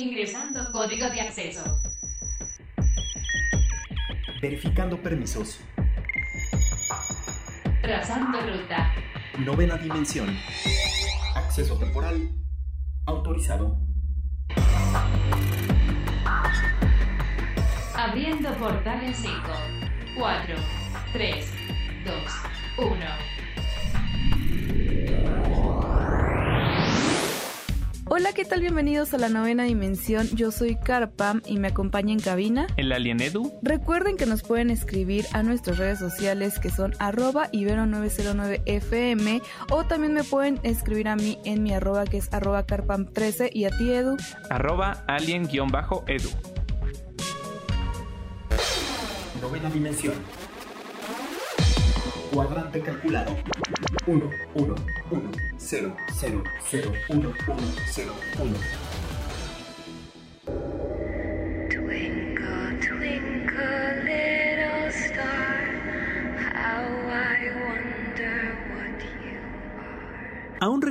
Ingresando código de acceso. Verificando permisos. Trazando ruta. Novena dimensión. Acceso temporal. Autorizado. Abriendo portal en 5, 4, 3, 2, 1. Hola, ¿qué tal? Bienvenidos a la novena dimensión. Yo soy Carpam y me acompaña en cabina. El Alien Edu. Recuerden que nos pueden escribir a nuestras redes sociales que son arroba ibero909fm o también me pueden escribir a mí en mi arroba que es arroba carpam13 y a ti Edu. Arroba alien-edu. Novena dimensión. Cuadrante calculado. 1, 1, 1, 0, 0, 0, 1, 1, 0, 1.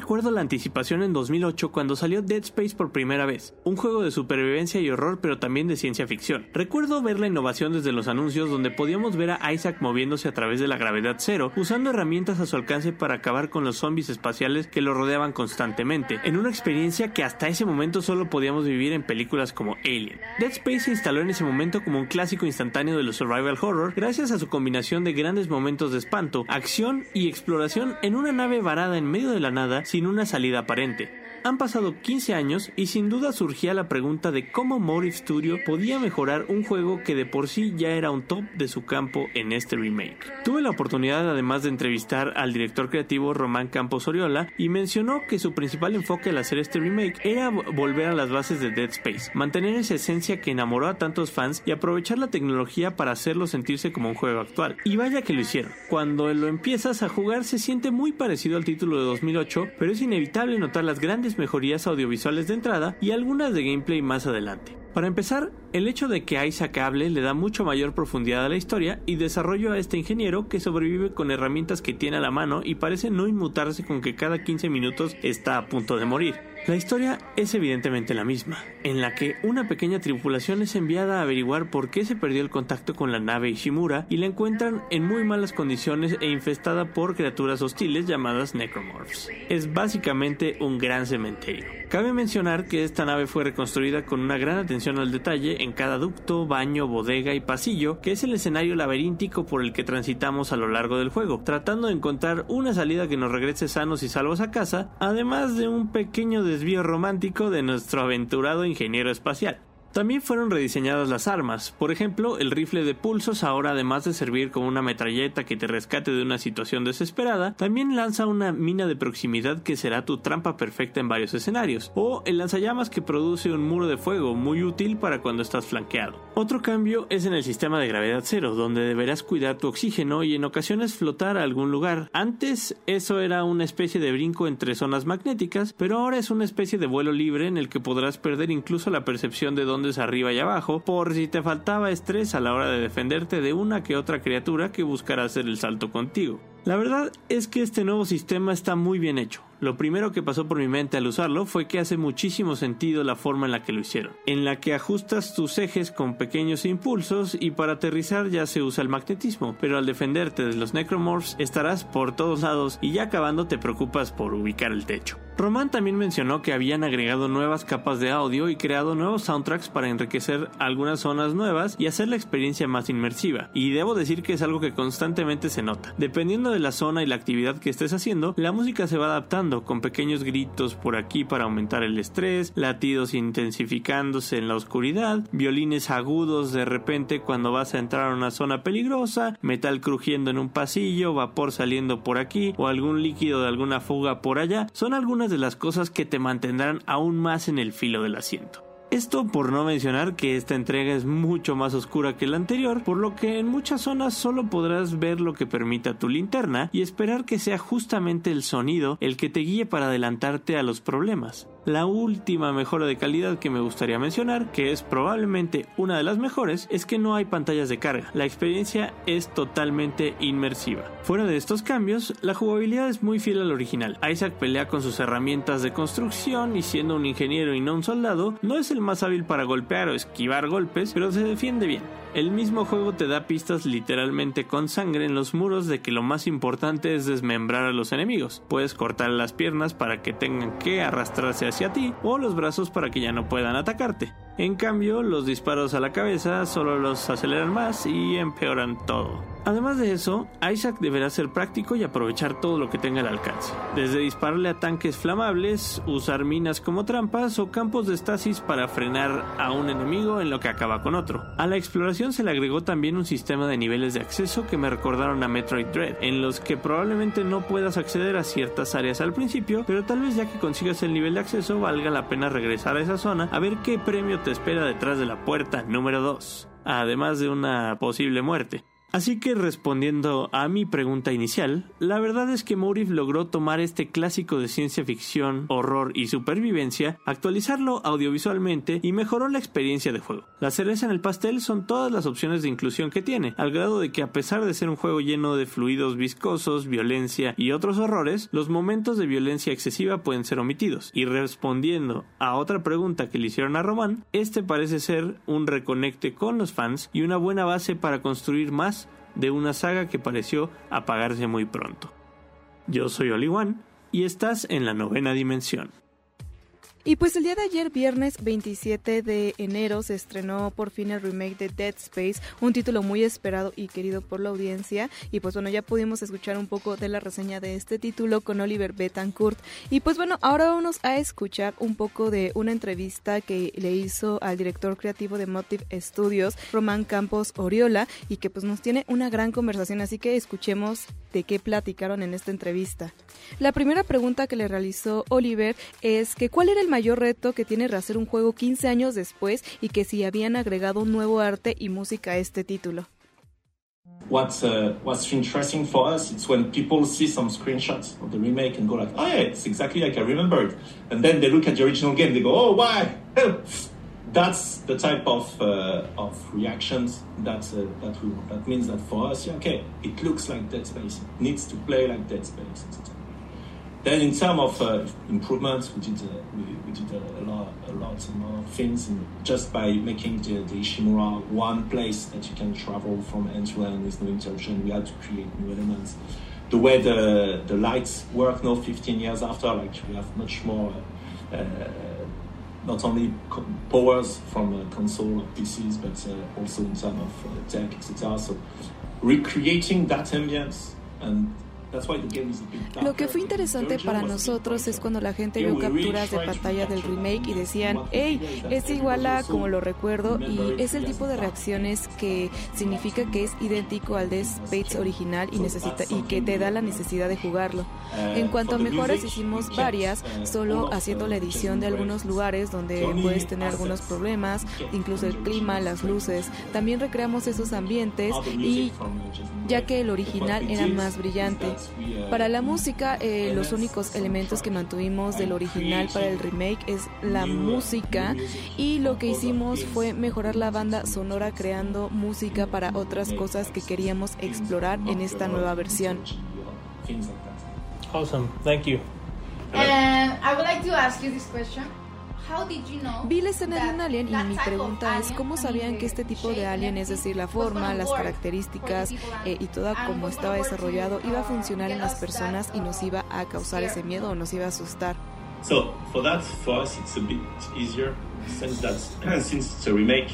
Recuerdo la anticipación en 2008 cuando salió Dead Space por primera vez, un juego de supervivencia y horror pero también de ciencia ficción. Recuerdo ver la innovación desde los anuncios donde podíamos ver a Isaac moviéndose a través de la gravedad cero, usando herramientas a su alcance para acabar con los zombies espaciales que lo rodeaban constantemente, en una experiencia que hasta ese momento solo podíamos vivir en películas como Alien. Dead Space se instaló en ese momento como un clásico instantáneo de los survival horror gracias a su combinación de grandes momentos de espanto, acción y exploración en una nave varada en medio de la nada una salida aparente. Han pasado 15 años y sin duda surgía la pregunta de cómo Motive Studio podía mejorar un juego que de por sí ya era un top de su campo en este remake. Tuve la oportunidad además de entrevistar al director creativo Román Campos Oriola y mencionó que su principal enfoque al hacer este remake era volver a las bases de Dead Space, mantener esa esencia que enamoró a tantos fans y aprovechar la tecnología para hacerlo sentirse como un juego actual. Y vaya que lo hicieron. Cuando lo empiezas a jugar se siente muy parecido al título de 2008, pero es inevitable notar las grandes mejorías audiovisuales de entrada y algunas de gameplay más adelante. Para empezar, el hecho de que Isaac hable le da mucho mayor profundidad a la historia y desarrollo a este ingeniero que sobrevive con herramientas que tiene a la mano y parece no inmutarse con que cada 15 minutos está a punto de morir. La historia es evidentemente la misma, en la que una pequeña tripulación es enviada a averiguar por qué se perdió el contacto con la nave Ishimura y la encuentran en muy malas condiciones e infestada por criaturas hostiles llamadas necromorphs. Es básicamente un gran cementerio. Cabe mencionar que esta nave fue reconstruida con una gran atención al detalle en cada ducto, baño, bodega y pasillo, que es el escenario laberíntico por el que transitamos a lo largo del juego, tratando de encontrar una salida que nos regrese sanos y salvos a casa, además de un pequeño desvío romántico de nuestro aventurado ingeniero espacial. También fueron rediseñadas las armas, por ejemplo, el rifle de pulsos ahora además de servir como una metralleta que te rescate de una situación desesperada, también lanza una mina de proximidad que será tu trampa perfecta en varios escenarios, o el lanzallamas que produce un muro de fuego muy útil para cuando estás flanqueado. Otro cambio es en el sistema de gravedad cero, donde deberás cuidar tu oxígeno y en ocasiones flotar a algún lugar. Antes eso era una especie de brinco entre zonas magnéticas, pero ahora es una especie de vuelo libre en el que podrás perder incluso la percepción de dónde es arriba y abajo, por si te faltaba estrés a la hora de defenderte de una que otra criatura que buscará hacer el salto contigo. La verdad es que este nuevo sistema está muy bien hecho. Lo primero que pasó por mi mente al usarlo fue que hace muchísimo sentido la forma en la que lo hicieron, en la que ajustas tus ejes con pequeños impulsos y para aterrizar ya se usa el magnetismo, pero al defenderte de los necromorphs estarás por todos lados y ya acabando te preocupas por ubicar el techo. Román también mencionó que habían agregado nuevas capas de audio y creado nuevos soundtracks para enriquecer algunas zonas nuevas y hacer la experiencia más inmersiva, y debo decir que es algo que constantemente se nota. Dependiendo de la zona y la actividad que estés haciendo, la música se va adaptando con pequeños gritos por aquí para aumentar el estrés, latidos intensificándose en la oscuridad, violines agudos de repente cuando vas a entrar a una zona peligrosa, metal crujiendo en un pasillo, vapor saliendo por aquí o algún líquido de alguna fuga por allá, son algunas de las cosas que te mantendrán aún más en el filo del asiento. Esto por no mencionar que esta entrega es mucho más oscura que la anterior, por lo que en muchas zonas solo podrás ver lo que permita tu linterna y esperar que sea justamente el sonido el que te guíe para adelantarte a los problemas. La última mejora de calidad que me gustaría mencionar, que es probablemente una de las mejores, es que no hay pantallas de carga. La experiencia es totalmente inmersiva. Fuera de estos cambios, la jugabilidad es muy fiel al original. Isaac pelea con sus herramientas de construcción y siendo un ingeniero y no un soldado, no es el más hábil para golpear o esquivar golpes, pero se defiende bien. El mismo juego te da pistas literalmente con sangre en los muros de que lo más importante es desmembrar a los enemigos. Puedes cortar las piernas para que tengan que arrastrarse hacia ti o los brazos para que ya no puedan atacarte. En cambio, los disparos a la cabeza solo los aceleran más y empeoran todo. Además de eso, Isaac deberá ser práctico y aprovechar todo lo que tenga al alcance, desde dispararle a tanques flamables, usar minas como trampas o campos de estasis para frenar a un enemigo en lo que acaba con otro. A la exploración se le agregó también un sistema de niveles de acceso que me recordaron a Metroid Dread, en los que probablemente no puedas acceder a ciertas áreas al principio, pero tal vez ya que consigas el nivel de acceso valga la pena regresar a esa zona a ver qué premio te espera detrás de la puerta número 2, además de una posible muerte. Así que respondiendo a mi pregunta inicial, la verdad es que Motive logró tomar este clásico de ciencia ficción, horror y supervivencia, actualizarlo audiovisualmente y mejoró la experiencia de juego. La cereza en el pastel son todas las opciones de inclusión que tiene, al grado de que a pesar de ser un juego lleno de fluidos viscosos, violencia y otros horrores, los momentos de violencia excesiva pueden ser omitidos. Y respondiendo a otra pregunta que le hicieron a Román, este parece ser un reconecte con los fans y una buena base para construir más de una saga que pareció apagarse muy pronto. Yo soy Oliwan y estás en la novena dimensión. Y pues el día de ayer, viernes 27 de enero, se estrenó por fin el remake de Dead Space, un título muy esperado y querido por la audiencia. Y pues bueno, ya pudimos escuchar un poco de la reseña de este título con Oliver Betancourt. Y pues bueno, ahora vamos a escuchar un poco de una entrevista que le hizo al director creativo de Motive Studios, Román Campos Oriola, y que pues nos tiene una gran conversación. Así que escuchemos de qué platicaron en esta entrevista. La primera pregunta que le realizó Oliver es que cuál era el mayor reto que tiene rehacer un juego 15 años después y que si habían agregado nuevo arte y música a este título. What's uh, what's interesting for us it's when people see some screenshots of the remake and go like, oh yeah, it's exactly like I remember it, and then they look at the original game, they go, oh why? That's the type of uh, of reactions that uh, that we that means that for us, yeah, okay, it looks like Dead Space, it needs to play like Dead Space, etc. Then in terms of uh, improvements, we did uh, we, we did a, a lot a lot more things in, just by making the, the Ishimura one place that you can travel from end to end with no interruption. We had to create new elements. The way the the lights work now, 15 years after, like we have much more. Uh, not only powers from uh, console or PCs, but uh, also in terms of uh, tech, etc. So recreating that ambience and Lo que fue interesante para nosotros es cuando la gente vio capturas de pantalla del remake y decían, hey, es igual a como lo recuerdo y es el tipo de reacciones que significa que es idéntico al de Space original y, necesita, y que te da la necesidad de jugarlo. En cuanto a mejoras, hicimos varias, solo haciendo la edición de algunos lugares donde puedes tener algunos problemas, incluso el clima, las luces. También recreamos esos ambientes y ya que el original era más brillante. Para la música, eh, los únicos elementos que mantuvimos del original para el remake es la música. y lo que hicimos fue mejorar la banda sonora creando música para otras cosas que queríamos explorar en esta nueva versión. Awesome, thank you. And I would like to ask you this question. How did you know Vi la escena de un alien y mi pregunta es cómo sabían the que este tipo de alien, es decir, la was forma, las the características eh, y toda como estaba desarrollado iba a funcionar en las personas y nos iba a causar ese miedo o nos iba a asustar. So for that, for us, it's a bit easier since that since it's a remake,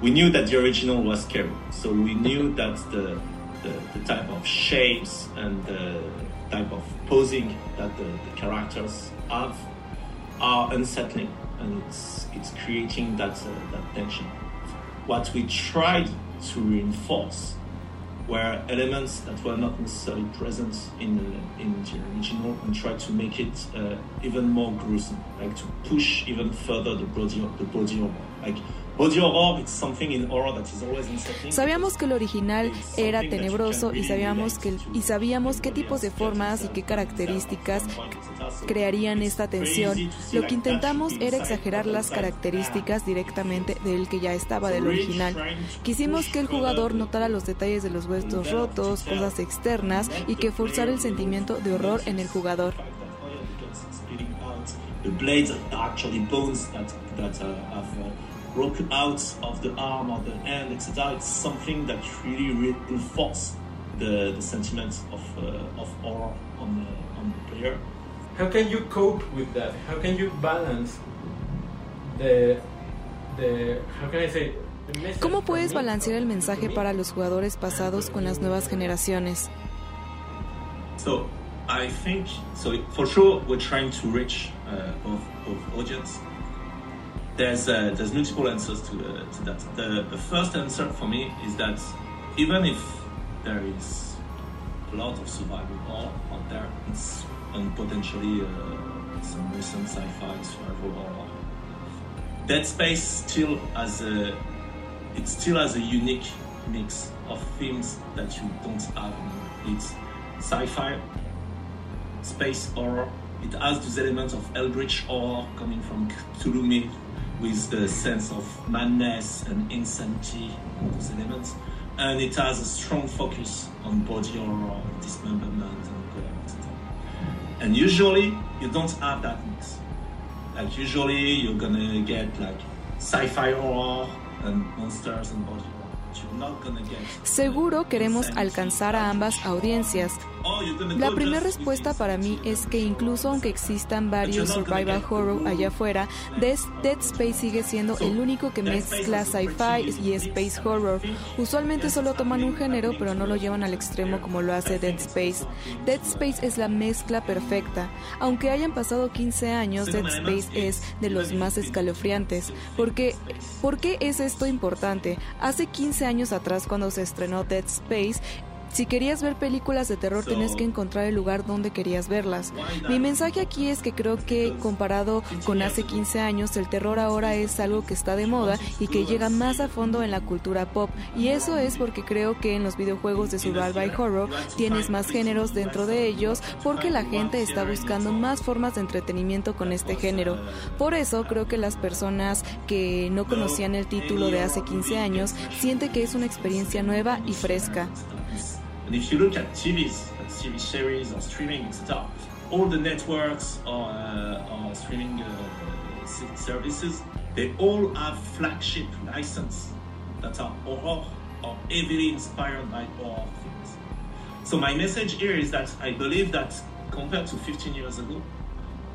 we knew that the original was scary. So we knew that the the, the type of shapes and the type of posing that the, the characters have are unsettling, and it's it's creating that uh, that tension. What we tried to reinforce were elements that were not necessarily present in the, in the original and tried to make it uh, even more gruesome, like to push even further the body of the body horror. Like Sabíamos que el original era tenebroso y sabíamos que y sabíamos qué tipos de formas y qué características crearían esta tensión. Lo que intentamos era exagerar las características directamente del que ya estaba del original. Quisimos que el jugador notara los detalles de los huesos rotos, cosas externas y que forzara el sentimiento de horror en el jugador. the blades are actually bones that that uh, have uh, broken out of the arm or the hand, etc. It's something that really reinforces the, the sentiment of uh, of horror on the on the player. How can you cope with that? How can you balance the the how can I say the message ¿Cómo from puedes me balancear el to mensaje me? para los jugadores pasados con las nuevas generaciones? So I think so. For sure, we're trying to reach uh, both both audience. There's uh, there's multiple answers to, uh, to that. The, the first answer for me is that even if there is a lot of survival horror out there, it's and potentially uh, some recent sci-fi survival horror. Dead Space still has a it still has a unique mix of themes that you don't have. It's sci-fi, space horror. It has those elements of Eldritch horror coming from Cthulhu myth with the sense of madness and insanity, those elements. And it has a strong focus on body horror, dismemberment, and gore. And usually, you don't have that mix. Like usually, you're gonna get like sci-fi horror and monsters and body horror. Seguro queremos alcanzar a ambas audiencias. La primera respuesta para mí es que incluso aunque existan varios survival horror allá afuera, Dead Dead Space sigue siendo el único que mezcla sci-fi y space horror. Usualmente solo toman un género pero no lo llevan al extremo como lo hace Dead Space. Dead Space es la mezcla perfecta. Aunque hayan pasado 15 años, Dead Space es de los más escalofriantes. Porque, ¿Por qué es esto importante? Hace 15 años atrás cuando se estrenó Dead Space, si querías ver películas de terror tenías que encontrar el lugar donde querías verlas. Mi mensaje aquí es que creo que comparado con hace 15 años, el terror ahora es algo que está de moda y que llega más a fondo en la cultura pop. Y eso es porque creo que en los videojuegos de survival horror tienes más géneros dentro de ellos porque la gente está buscando más formas de entretenimiento con este género. Por eso creo que las personas que no conocían el título de hace 15 años sienten que es una experiencia nueva y fresca. And if you look at TVs, at TV series or streaming, etc., all the networks or, uh, or streaming uh, services, they all have flagship license that are horror or heavily inspired by horror films. So my message here is that I believe that compared to 15 years ago,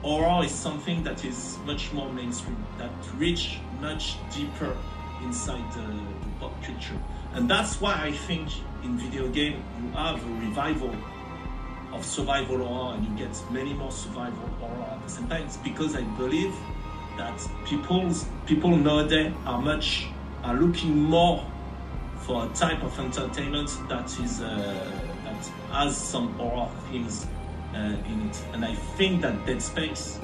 horror is something that is much more mainstream, that reach much deeper inside the, the pop culture. And that's why I think in video game you have a revival of survival horror and you get many more survival horror at the same time. It's because I believe that people's people nowadays are much are looking more for a type of entertainment that is uh, that has some horror themes uh, in it, and I think that Dead Space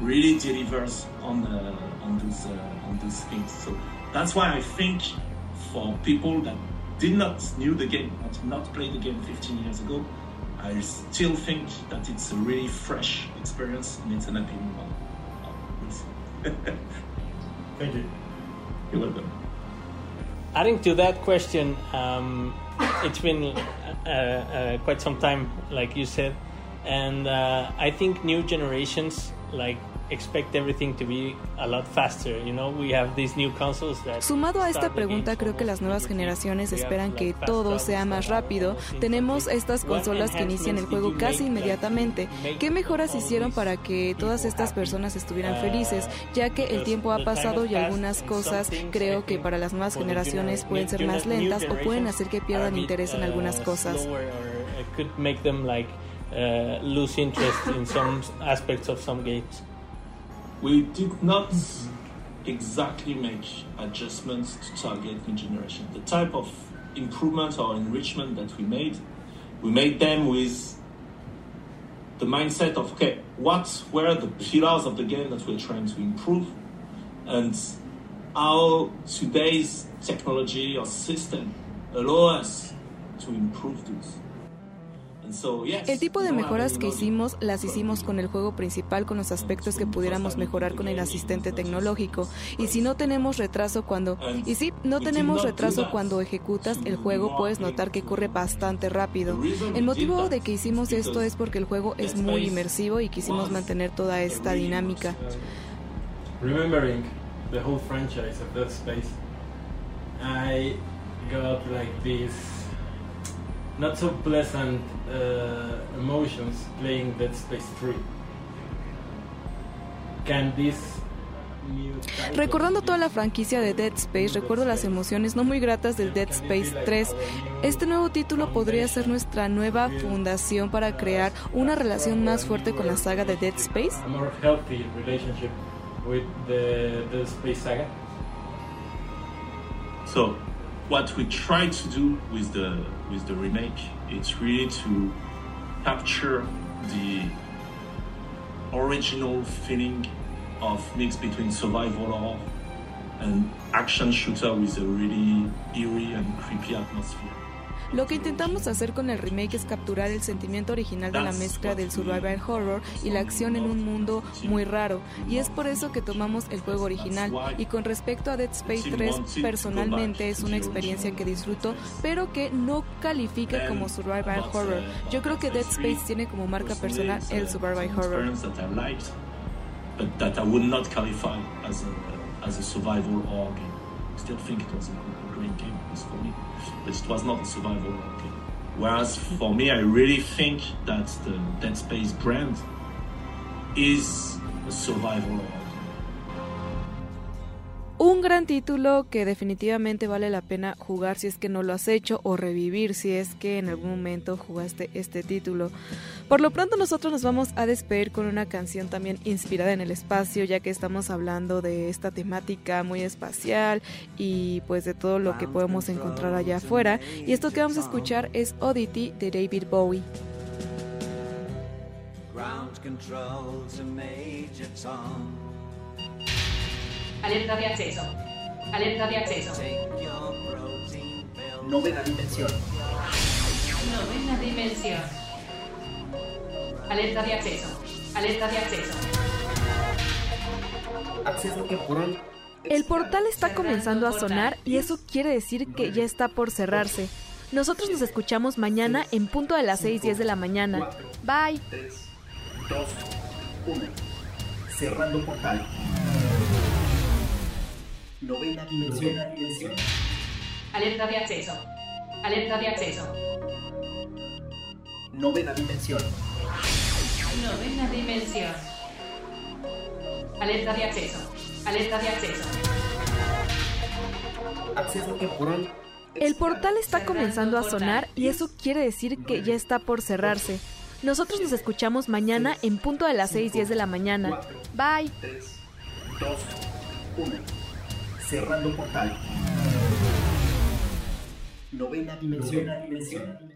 really delivers on uh, on those uh, on those things. So that's why I think for people that did not knew the game, I did not play the game 15 years ago, I still think that it's a really fresh experience and it's an appealing one. We'll see. Thank you. You're welcome. Adding to that question, um, it's been uh, uh, quite some time, like you said, and uh, I think new generations like expect everything to be a lot faster. You know, we have these new consoles that. Sumado a esta pregunta, creo que las nuevas generaciones esperan que todo sea más rápido. Tenemos estas consolas que inician el juego casi inmediatamente. ¿Qué mejoras hicieron para que todas estas personas estuvieran Uh, felices? Ya que el tiempo ha pasado y algunas cosas creo que para las nuevas generaciones gener- pueden ser más lentas o pueden hacer que pierdan interés en uh, algunas cosas. slower or it could make them like uh, lose interest in some aspects of some games. We did not exactly make adjustments to target new generation. The type of improvement or enrichment that we made, we made them with the mindset of okay, what were the pillars of the game that we're trying to improve, and how today's technology or system allow us to improve those. El tipo de mejoras que hicimos las hicimos con el juego principal con los aspectos que pudiéramos mejorar con el asistente tecnológico. Y si no tenemos retraso cuando... Y si no tenemos retraso cuando ejecutas el juego, puedes notar que corre bastante rápido. El motivo de que hicimos esto es porque el juego es muy inmersivo y quisimos mantener toda esta dinámica. Remembering the whole franchise of Space, I got like this not so pleasant uh, emotions playing Dead Space 3. Can this new title Recordando toda la franquicia de Dead Space, recuerdo las emociones no muy gratas del Dead Space 3. Este nuevo título podría ser nuestra nueva fundación para crear una relación más fuerte con la saga de Dead Space. a more healthy relationship with the Dead Space saga? So, what we try to do with the with the remake, it's really to capture the original feeling of mix between survival horror and action shooter with a really eerie and creepy atmosphere. Lo que intentamos hacer con el remake es capturar el sentimiento original de la mezcla del survival horror y la acción en un mundo muy raro, y es por eso que tomamos el juego original. Y con respecto a Dead Space 3, personalmente es una experiencia que disfruto, pero que no califica como survival horror. Yo creo que Dead Space tiene como marca personal el survival horror. but that I would not qualify as a as a survival game. Still think it was a, a for me, but it was not a survival horror game. Whereas for me, I really think that the Dead Space brand is a survival horror. Un gran título que definitivamente vale la pena jugar si es que no lo has hecho o revivir si es que en algún momento jugaste este título. Por lo pronto nosotros nos vamos a despedir con una canción también inspirada en el espacio ya que estamos hablando de esta temática muy espacial y pues de todo lo que podemos encontrar allá afuera. Y esto que vamos a escuchar es Oddity de David Bowie. Ground control to Major Tom. Alerta de acceso. Alerta de acceso. Novena dimensión. Novena dimensión. Alerta de acceso. Alerta de acceso. Acceso temporal. El portal está comenzando a sonar y eso quiere decir que ya está por cerrarse. Nosotros nos escuchamos mañana en punto de las 6:10 de la mañana. Bye. 3, 2, 1. Cerrando portal. Novena dimensión. Novena dimensión. Alerta de acceso. Alerta de acceso. Novena dimensión. Novena dimensión. Alerta de acceso. Alerta de acceso. Acceso temporal. El portal está comenzando a sonar y eso quiere decir que ya está por cerrarse. Nosotros nos escuchamos mañana en punto de las 6:10 de la mañana. Bye. 3, 2, 1. Cerrando portal. Novena dimensión. Novena dimensión.